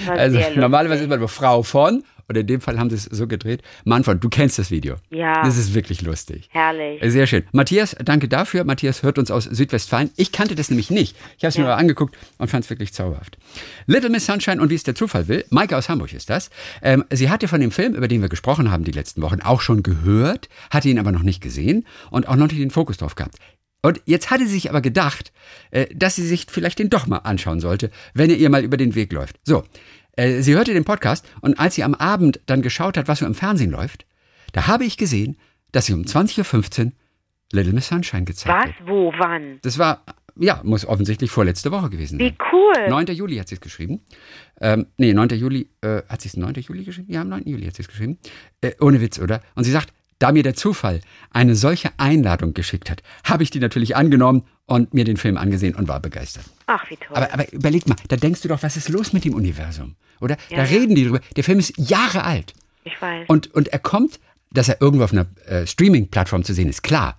Also normalerweise ist man nur Frau von und in dem Fall haben sie es so gedreht. Manfred, du kennst das Video.
Ja.
Das ist wirklich lustig.
Herrlich.
Sehr schön. Matthias, danke dafür. Matthias hört uns aus Südwestfalen. Ich kannte das nämlich nicht. Ich habe es ja. mir angeguckt und fand es wirklich zauberhaft. Little Miss Sunshine und wie es der Zufall will. Maike aus Hamburg ist das. Ähm, sie hatte von dem Film, über den wir gesprochen haben die letzten Wochen, auch schon gehört, hatte ihn aber noch nicht gesehen und auch noch nicht den Fokus drauf gehabt. Und jetzt hatte sie sich aber gedacht, äh, dass sie sich vielleicht den doch mal anschauen sollte, wenn er ihr mal über den Weg läuft. So, äh, sie hörte den Podcast und als sie am Abend dann geschaut hat, was so im Fernsehen läuft, da habe ich gesehen, dass sie um 20.15 Uhr Little Miss Sunshine gezeigt
hat. Was? Wo? Wann?
Das war, ja, muss offensichtlich vorletzte Woche gewesen
sein. Wie cool.
9. Juli hat sie es geschrieben. Ähm, nee, 9. Juli, äh, hat sie es 9. Juli geschrieben? Ja, am 9. Juli hat sie es geschrieben. Äh, ohne Witz, oder? Und sie sagt, da mir der Zufall eine solche Einladung geschickt hat, habe ich die natürlich angenommen und mir den Film angesehen und war begeistert.
Ach, wie toll.
Aber, aber überleg mal, da denkst du doch, was ist los mit dem Universum? Oder? Ja, da reden die drüber. Der Film ist Jahre alt.
Ich weiß.
Und, und er kommt, dass er irgendwo auf einer äh, Streaming-Plattform zu sehen ist, klar.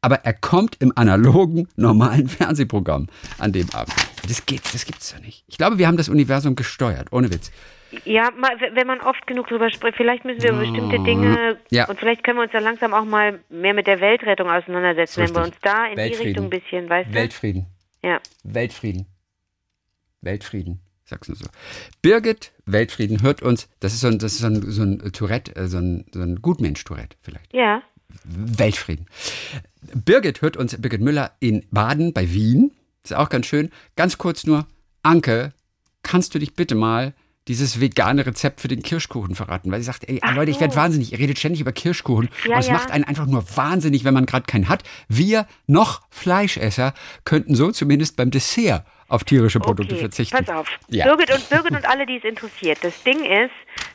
Aber er kommt im analogen, normalen <laughs> Fernsehprogramm an dem Abend. Das geht, das gibt's doch nicht. Ich glaube, wir haben das Universum gesteuert, ohne Witz.
Ja, wenn man oft genug drüber spricht, vielleicht müssen wir über bestimmte Dinge
ja.
und vielleicht können wir uns dann langsam auch mal mehr mit der Weltrettung auseinandersetzen, wenn wir uns da in die Richtung ein bisschen, weißt du?
Weltfrieden.
Ja.
Weltfrieden. Weltfrieden. Sag's nur so. Birgit Weltfrieden hört uns, das ist so ein, das ist so ein, so ein Tourette, äh, so ein, so ein Gutmensch-Tourette vielleicht.
Ja.
Weltfrieden. Birgit hört uns, Birgit Müller in Baden bei Wien. Ist auch ganz schön. Ganz kurz nur, Anke, kannst du dich bitte mal dieses vegane Rezept für den Kirschkuchen verraten, weil sie sagt, ey, Ach Leute, ich werde wahnsinnig, ihr redet ständig über Kirschkuchen ja, und es ja. macht einen einfach nur wahnsinnig, wenn man gerade keinen hat. Wir noch Fleischesser könnten so zumindest beim Dessert auf tierische Produkte
okay,
verzichten.
Pass auf. Ja. Birgit, und, Birgit und alle, die es interessiert. Das Ding ist,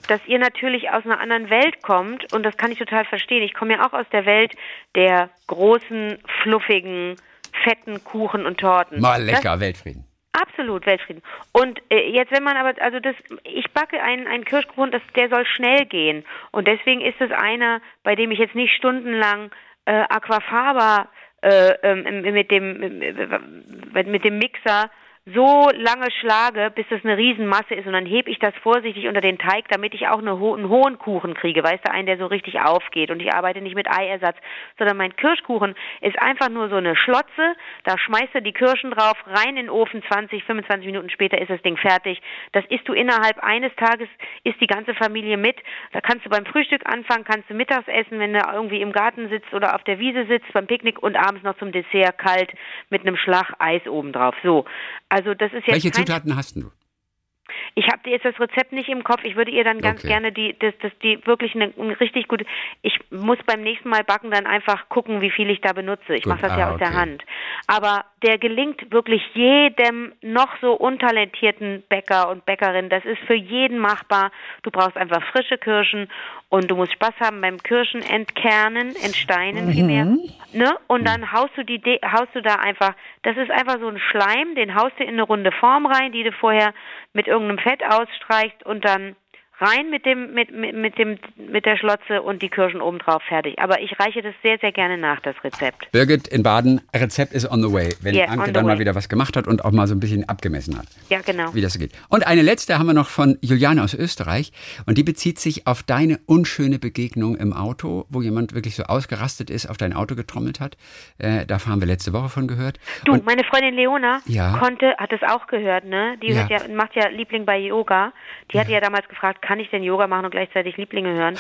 dass ihr natürlich aus einer anderen Welt kommt und das kann ich total verstehen. Ich komme ja auch aus der Welt der großen, fluffigen, fetten Kuchen und Torten.
Mal lecker, das, Weltfrieden.
Absolut, Weltfrieden. Und äh, jetzt, wenn man aber, also das, ich backe einen, einen Kirschkuchen, das, der soll schnell gehen. Und deswegen ist es einer, bei dem ich jetzt nicht stundenlang äh, Aquafaba äh, ähm, mit dem mit dem Mixer so lange schlage, bis das eine Riesenmasse ist und dann hebe ich das vorsichtig unter den Teig, damit ich auch eine ho einen hohen Kuchen kriege, weißt du, einen, der so richtig aufgeht und ich arbeite nicht mit Eiersatz, sondern mein Kirschkuchen ist einfach nur so eine Schlotze, da schmeißt du die Kirschen drauf, rein in den Ofen, 20, 25 Minuten später ist das Ding fertig. Das isst du innerhalb eines Tages, isst die ganze Familie mit. Da kannst du beim Frühstück anfangen, kannst du mittags essen, wenn du irgendwie im Garten sitzt oder auf der Wiese sitzt, beim Picknick und abends noch zum Dessert kalt mit einem Schlag Eis obendrauf. So.
Also das ist jetzt Welche Zutaten hast du?
Ich habe jetzt das Rezept nicht im Kopf. Ich würde ihr dann ganz okay. gerne die, das, das, die wirklich eine, eine, richtig gute. Ich muss beim nächsten Mal backen dann einfach gucken, wie viel ich da benutze. Ich mache das ah, ja aus okay. der Hand. Aber der gelingt wirklich jedem noch so untalentierten Bäcker und Bäckerin. Das ist für jeden machbar. Du brauchst einfach frische Kirschen und du musst Spaß haben beim Kirschen entkernen, entsteinen mhm. vielmehr. Ne? Und dann haust du die, haust du da einfach. Das ist einfach so ein Schleim. Den haust du in eine runde Form rein, die du vorher mit irgendeinem Fett ausstreichst und dann rein mit dem mit, mit, mit dem mit der Schlotze und die Kirschen obendrauf fertig. Aber ich reiche das sehr sehr gerne nach das Rezept.
Birgit in Baden, Rezept ist on the way, wenn yeah, Anke dann way. mal wieder was gemacht hat und auch mal so ein bisschen abgemessen hat.
Ja, genau.
Wie das geht. Und eine letzte haben wir noch von Juliane aus Österreich und die bezieht sich auf deine unschöne Begegnung im Auto, wo jemand wirklich so ausgerastet ist, auf dein Auto getrommelt hat. Äh, da haben wir letzte Woche von gehört.
Du, und, meine Freundin Leona ja. konnte hat es auch gehört, ne? Die ja. Ja, macht ja Liebling bei Yoga. Die hatte ja damals gefragt, kann ich denn Yoga machen und gleichzeitig Lieblinge hören?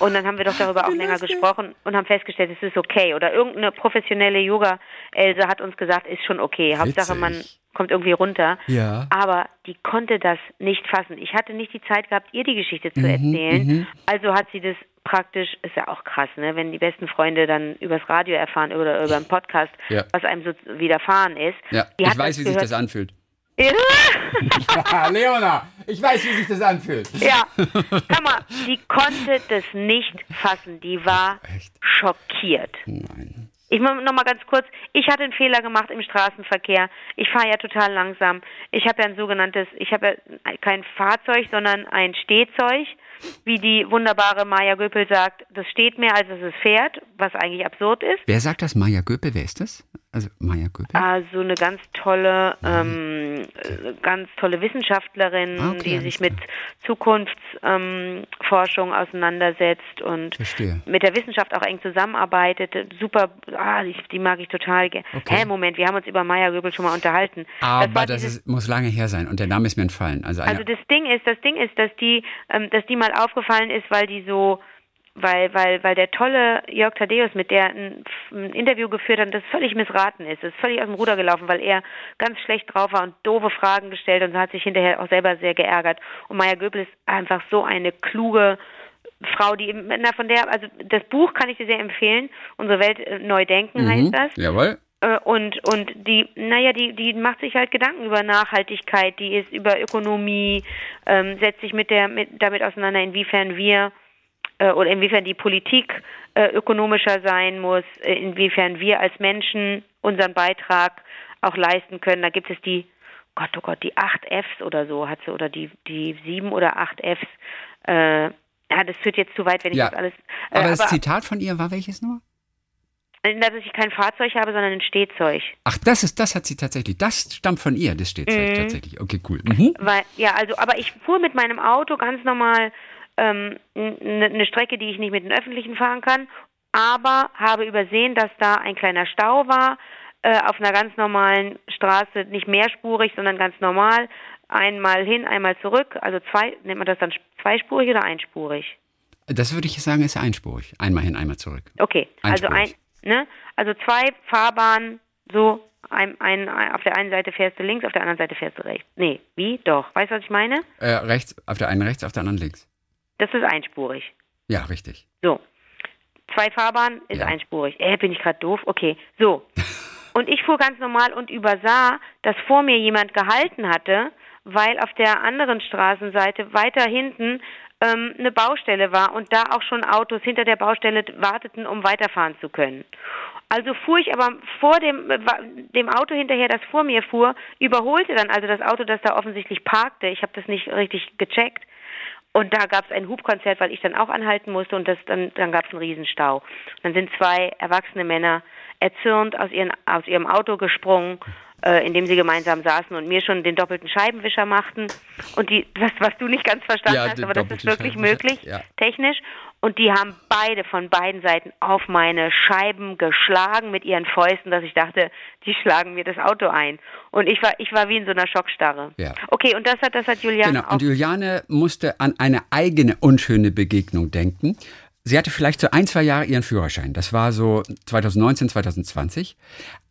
Und dann haben wir doch darüber auch länger gesprochen und haben festgestellt, es ist okay. Oder irgendeine professionelle Yoga-Else hat uns gesagt, ist schon okay. Hauptsache, man kommt irgendwie runter. Ja. Aber die konnte das nicht fassen. Ich hatte nicht die Zeit gehabt, ihr die Geschichte zu mhm, erzählen. Mhm. Also hat sie das praktisch, ist ja auch krass, ne? wenn die besten Freunde dann übers Radio erfahren oder über einen Podcast, ja. was einem so widerfahren ist.
Ja. ich weiß, wie sich das anfühlt. Ja. Leona, ich weiß, wie sich das anfühlt.
Ja, hör mal, die konnte das nicht fassen. Die war Echt? schockiert. Nein. Ich mache noch mal ganz kurz. Ich hatte einen Fehler gemacht im Straßenverkehr. Ich fahre ja total langsam. Ich habe ja ein sogenanntes, ich habe ja kein Fahrzeug, sondern ein Stehzeug wie die wunderbare Maja Göpel sagt, das steht mehr, als es fährt, was eigentlich absurd ist.
Wer sagt das? Maja Göpel, wer ist das? Also Maja Göpel?
Also eine ganz tolle, ähm, ganz tolle Wissenschaftlerin, ah, okay, die sich mit Zukunftsforschung ähm, auseinandersetzt und Verstehe. mit der Wissenschaft auch eng zusammenarbeitet. Super, ah, die, die mag ich total gerne. Okay. Hä, Moment, wir haben uns über Maja Göpel schon mal unterhalten.
Aber das, das ist, muss lange her sein und der Name ist mir entfallen. Also,
also das Ding ist, das Ding ist, dass die, ähm, dass die mal aufgefallen ist, weil die so weil, weil, weil der tolle Jörg Thaddeus, mit der ein, ein, Interview geführt hat, das völlig missraten ist. Das ist völlig aus dem Ruder gelaufen, weil er ganz schlecht drauf war und doofe Fragen gestellt und hat sich hinterher auch selber sehr geärgert. Und Maya Göbel ist einfach so eine kluge Frau, die, na, von der, also das Buch kann ich dir sehr empfehlen. Unsere Welt äh, neu denken mhm, heißt das.
Jawohl.
Äh, und, und die, naja, die, die macht sich halt Gedanken über Nachhaltigkeit, die ist über Ökonomie, ähm, setzt sich mit der, mit, damit auseinander, inwiefern wir äh, oder inwiefern die Politik äh, ökonomischer sein muss, äh, inwiefern wir als Menschen unseren Beitrag auch leisten können. Da gibt es die, Gott, oh Gott, die acht Fs oder so hat sie, oder die, die sieben oder acht Fs. Äh, ja, das führt jetzt zu weit, wenn ich ja, das alles.
Äh, aber das aber, Zitat von ihr war welches nur?
Dass ich kein Fahrzeug habe, sondern ein Stehzeug.
Ach, das ist, das hat sie tatsächlich. Das stammt von ihr, das Stehzeug mhm. tatsächlich. Okay, cool. Mhm.
Weil, ja, also, aber ich fuhr mit meinem Auto ganz normal ähm, eine Strecke, die ich nicht mit den Öffentlichen fahren kann, aber habe übersehen, dass da ein kleiner Stau war äh, auf einer ganz normalen Straße, nicht mehrspurig, sondern ganz normal, einmal hin, einmal zurück, also zwei, nennt man das dann zweispurig oder einspurig?
Das würde ich sagen, ist einspurig. Einmal hin, einmal zurück.
Okay, also ein, ne, also zwei Fahrbahnen, so ein, ein, auf der einen Seite fährst du links, auf der anderen Seite fährst du rechts. Nee, wie? Doch. Weißt du, was ich meine?
Äh, rechts, auf der einen rechts, auf der anderen links.
Das ist einspurig.
Ja, richtig.
So. Zwei Fahrbahnen ist ja. einspurig. Äh, bin ich gerade doof? Okay. So. <laughs> Und ich fuhr ganz normal und übersah, dass vor mir jemand gehalten hatte, weil auf der anderen Straßenseite weiter hinten ähm, eine Baustelle war und da auch schon Autos hinter der Baustelle warteten, um weiterfahren zu können. Also fuhr ich aber vor dem, dem Auto hinterher, das vor mir fuhr, überholte dann also das Auto, das da offensichtlich parkte. Ich habe das nicht richtig gecheckt Und da gab es ein Hubkonzert, weil ich dann auch anhalten musste und das, dann, dann gab es einen Riesenstau. Dann sind zwei erwachsene Männer erzürnt aus, ihren, aus ihrem Auto gesprungen, äh, in dem sie gemeinsam saßen und mir schon den doppelten Scheibenwischer machten. Und die, das, was du nicht ganz verstanden ja, hast, aber das ist wirklich möglich, ja. technisch. Und die haben beide von beiden Seiten auf meine Scheiben geschlagen mit ihren Fäusten, dass ich dachte, die schlagen mir das Auto ein. Und ich war, ich war wie in so einer Schockstarre. Ja. Okay, und das hat, das hat Juliane.
Genau, und Juliane musste an eine eigene unschöne Begegnung denken. Sie hatte vielleicht so ein, zwei Jahre ihren Führerschein. Das war so 2019, 2020.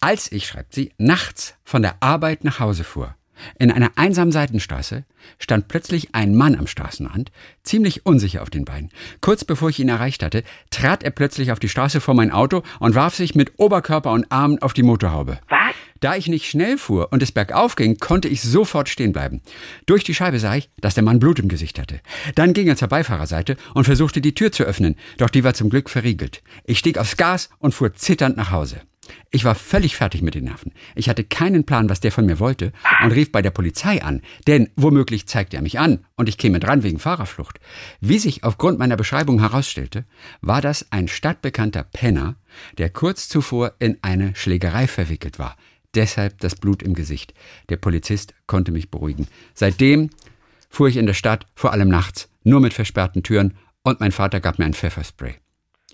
Als ich, schreibt sie, nachts von der Arbeit nach Hause fuhr. In einer einsamen Seitenstraße stand plötzlich ein Mann am Straßenrand, ziemlich unsicher auf den Beinen. Kurz bevor ich ihn erreicht hatte, trat er plötzlich auf die Straße vor mein Auto und warf sich mit Oberkörper und Armen auf die Motorhaube.
Was?
Da ich nicht schnell fuhr und es bergauf ging, konnte ich sofort stehen bleiben. Durch die Scheibe sah ich, dass der Mann Blut im Gesicht hatte. Dann ging er zur Beifahrerseite und versuchte die Tür zu öffnen, doch die war zum Glück verriegelt. Ich stieg aufs Gas und fuhr zitternd nach Hause. Ich war völlig fertig mit den Nerven. Ich hatte keinen Plan, was der von mir wollte und rief bei der Polizei an, denn womöglich zeigte er mich an und ich käme dran wegen Fahrerflucht. Wie sich aufgrund meiner Beschreibung herausstellte, war das ein stadtbekannter Penner, der kurz zuvor in eine Schlägerei verwickelt war. Deshalb das Blut im Gesicht. Der Polizist konnte mich beruhigen. Seitdem fuhr ich in der Stadt, vor allem nachts, nur mit versperrten Türen und mein Vater gab mir ein Pfefferspray.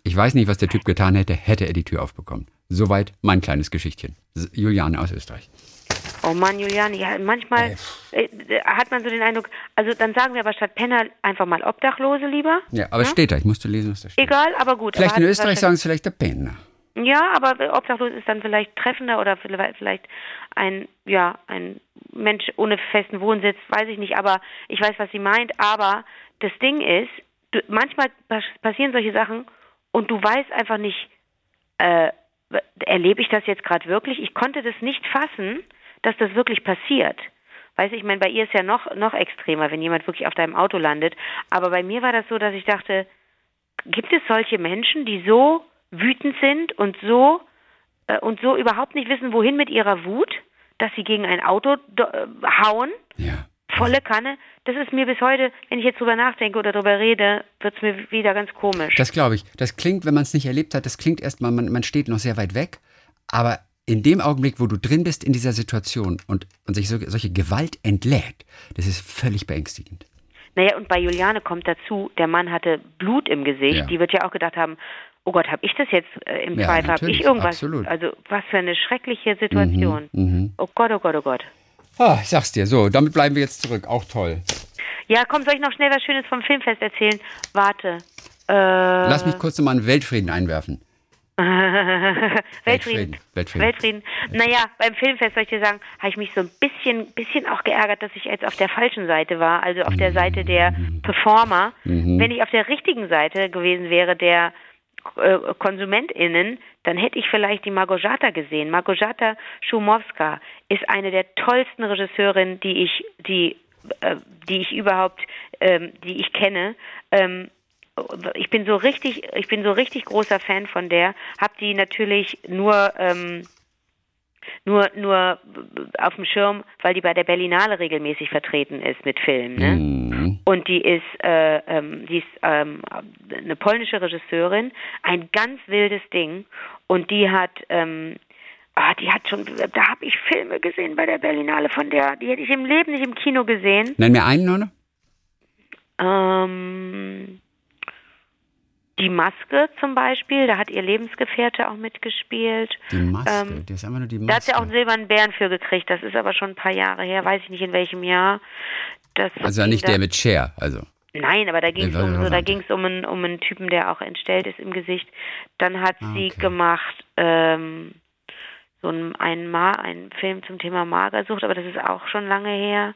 Ich weiß nicht, was der Typ getan hätte, hätte er die Tür aufbekommen. Soweit mein kleines Geschichtchen. Juliane aus Österreich.
Oh Mann, Juliane, ja, manchmal äh, äh, hat man so den Eindruck, also dann sagen wir aber statt Penner einfach mal Obdachlose lieber.
Ja, aber ja? steht da, ich musste lesen, was da steht.
Egal, aber gut.
Vielleicht aber in Österreich sagen es vielleicht der Penner.
Ja, aber obdachlos ist dann vielleicht treffender oder vielleicht ein, ja, ein Mensch ohne festen Wohnsitz, weiß ich nicht, aber ich weiß, was sie meint. Aber das Ding ist, du, manchmal passieren solche Sachen und du weißt einfach nicht, äh, erlebe ich das jetzt gerade wirklich? Ich konnte das nicht fassen, dass das wirklich passiert. Weißt du, ich meine, bei ihr ist ja noch, noch extremer, wenn jemand wirklich auf deinem Auto landet. Aber bei mir war das so, dass ich dachte, gibt es solche Menschen, die so wütend sind und so, äh, und so überhaupt nicht wissen, wohin mit ihrer Wut, dass sie gegen ein Auto äh, hauen? Ja volle Kanne. Das ist mir bis heute, wenn ich jetzt drüber nachdenke oder drüber rede, wird es mir wieder ganz komisch.
Das glaube ich. Das klingt, wenn man es nicht erlebt hat, das klingt erstmal, man, man steht noch sehr weit weg, aber in dem Augenblick, wo du drin bist in dieser Situation und, und sich so, solche Gewalt entlädt, das ist völlig beängstigend.
Naja, und bei Juliane kommt dazu, der Mann hatte Blut im Gesicht. Ja. Die wird ja auch gedacht haben, oh Gott, habe ich das jetzt äh, im ja, Zweifel? Habe ich irgendwas? Absolut. Also was für eine schreckliche Situation. Mhm, mh. Oh Gott, oh Gott, oh Gott.
Ah, ich sag's dir. So, damit bleiben wir jetzt zurück. Auch toll.
Ja, komm, soll ich noch schnell was Schönes vom Filmfest erzählen? Warte.
Äh, Lass mich kurz nochmal einen Weltfrieden einwerfen. <laughs>
Weltfrieden. Weltfrieden. Weltfrieden. Weltfrieden. Naja, beim Filmfest soll ich dir sagen, habe ich mich so ein bisschen, bisschen auch geärgert, dass ich jetzt auf der falschen Seite war, also auf der Seite der mhm. Performer. Mhm. Wenn ich auf der richtigen Seite gewesen wäre, der äh, KonsumentInnen, dann hätte ich vielleicht die Margojata gesehen. Margojata Schumowska ist eine der tollsten Regisseurinnen, die ich, die, äh, die ich überhaupt, ähm, die ich kenne. Ähm, ich bin so richtig, ich bin so richtig großer Fan von der. Hab die natürlich nur ähm, nur nur auf dem Schirm, weil die bei der Berlinale regelmäßig vertreten ist mit Filmen. Ne? Mhm. Und die ist, äh, ähm, die ist ähm, eine polnische Regisseurin, ein ganz wildes Ding. Und die hat, ähm, ah, die hat schon, da habe ich Filme gesehen bei der Berlinale von der, die hätte ich im Leben nicht im Kino gesehen.
Nenn mir einen, oder?
Ähm, die Maske zum Beispiel, da hat ihr Lebensgefährte auch mitgespielt.
Die Maske, ähm, das ist einfach nur die Maske.
Da hat sie auch einen silbernen Bären für gekriegt, das ist aber schon ein paar Jahre her, weiß ich nicht in welchem Jahr.
Das also nicht der mit Cher, also.
Nein, aber da ging es um, so, da ging's um, einen, um einen Typen, der auch entstellt ist im Gesicht. Dann hat ah, sie gemacht ähm, so einen, einen, einen Film zum Thema Magersucht, aber das ist auch schon lange her.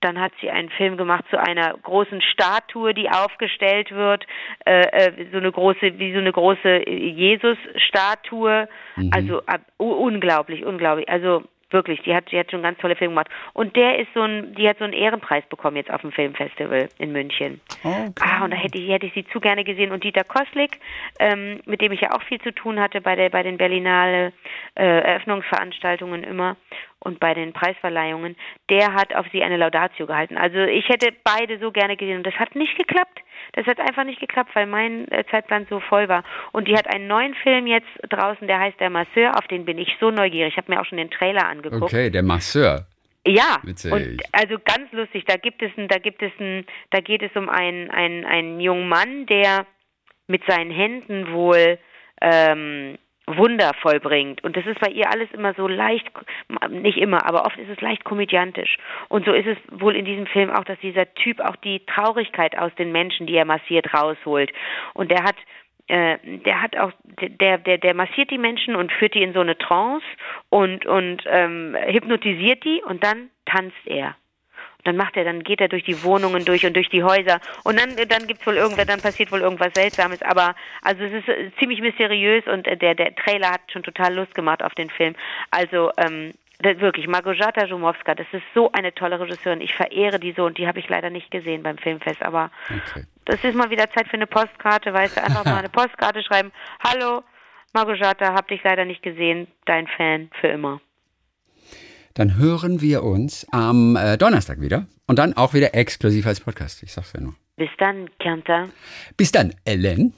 Dann hat sie einen Film gemacht zu einer großen Statue, die aufgestellt wird, äh, äh so eine große, wie so eine große Jesus-Statue. Mhm. Also uh, unglaublich, unglaublich. Also Wirklich, die hat, die hat schon ganz tolle Filme gemacht. Und der ist so ein, die hat so einen Ehrenpreis bekommen jetzt auf dem Filmfestival in München. Okay. Ah, und da hätte ich, hätte ich sie zu gerne gesehen. Und Dieter Koslik, ähm, mit dem ich ja auch viel zu tun hatte bei der, bei den Berlinale äh, Eröffnungsveranstaltungen immer und bei den Preisverleihungen, der hat auf sie eine Laudatio gehalten. Also ich hätte beide so gerne gesehen und das hat nicht geklappt. Das hat einfach nicht geklappt, weil mein äh, Zeitplan so voll war. Und die hat einen neuen Film jetzt draußen, der heißt Der Masseur, auf den bin ich so neugierig. Ich habe mir auch schon den Trailer angeguckt.
Okay, der Masseur.
Ja, Witzig. und also ganz lustig. Da gibt es ein, da gibt es ein, da geht es um einen, einen, einen jungen Mann, der mit seinen Händen wohl ähm, Wunder vollbringt. Und das ist bei ihr alles immer so leicht, nicht immer, aber oft ist es leicht komödiantisch. Und so ist es wohl in diesem Film auch, dass dieser Typ auch die Traurigkeit aus den Menschen, die er massiert, rausholt. Und der hat äh, der hat auch der der der massiert die Menschen und führt die in so eine Trance und und ähm, hypnotisiert die und dann tanzt er dann macht er, dann geht er durch die Wohnungen durch und durch die Häuser und dann, dann gibt's wohl irgendwer, dann passiert wohl irgendwas Seltsames. Aber also es ist äh, ziemlich mysteriös und äh, der der Trailer hat schon total Lust gemacht auf den Film. Also ähm, wirklich, Margojata Jumowska, das ist so eine tolle Regisseurin. Ich verehre die so und die habe ich leider nicht gesehen beim Filmfest. Aber okay. das ist mal wieder Zeit für eine Postkarte, weißt du, einfach mal <laughs> eine Postkarte schreiben. Hallo, Margojata, hab dich leider nicht gesehen, dein Fan für immer
dann hören wir uns am äh, Donnerstag wieder und dann auch wieder exklusiv als Podcast. Ich sag's ja nur.
Bis dann, Kanta.
Bis dann, Ellen.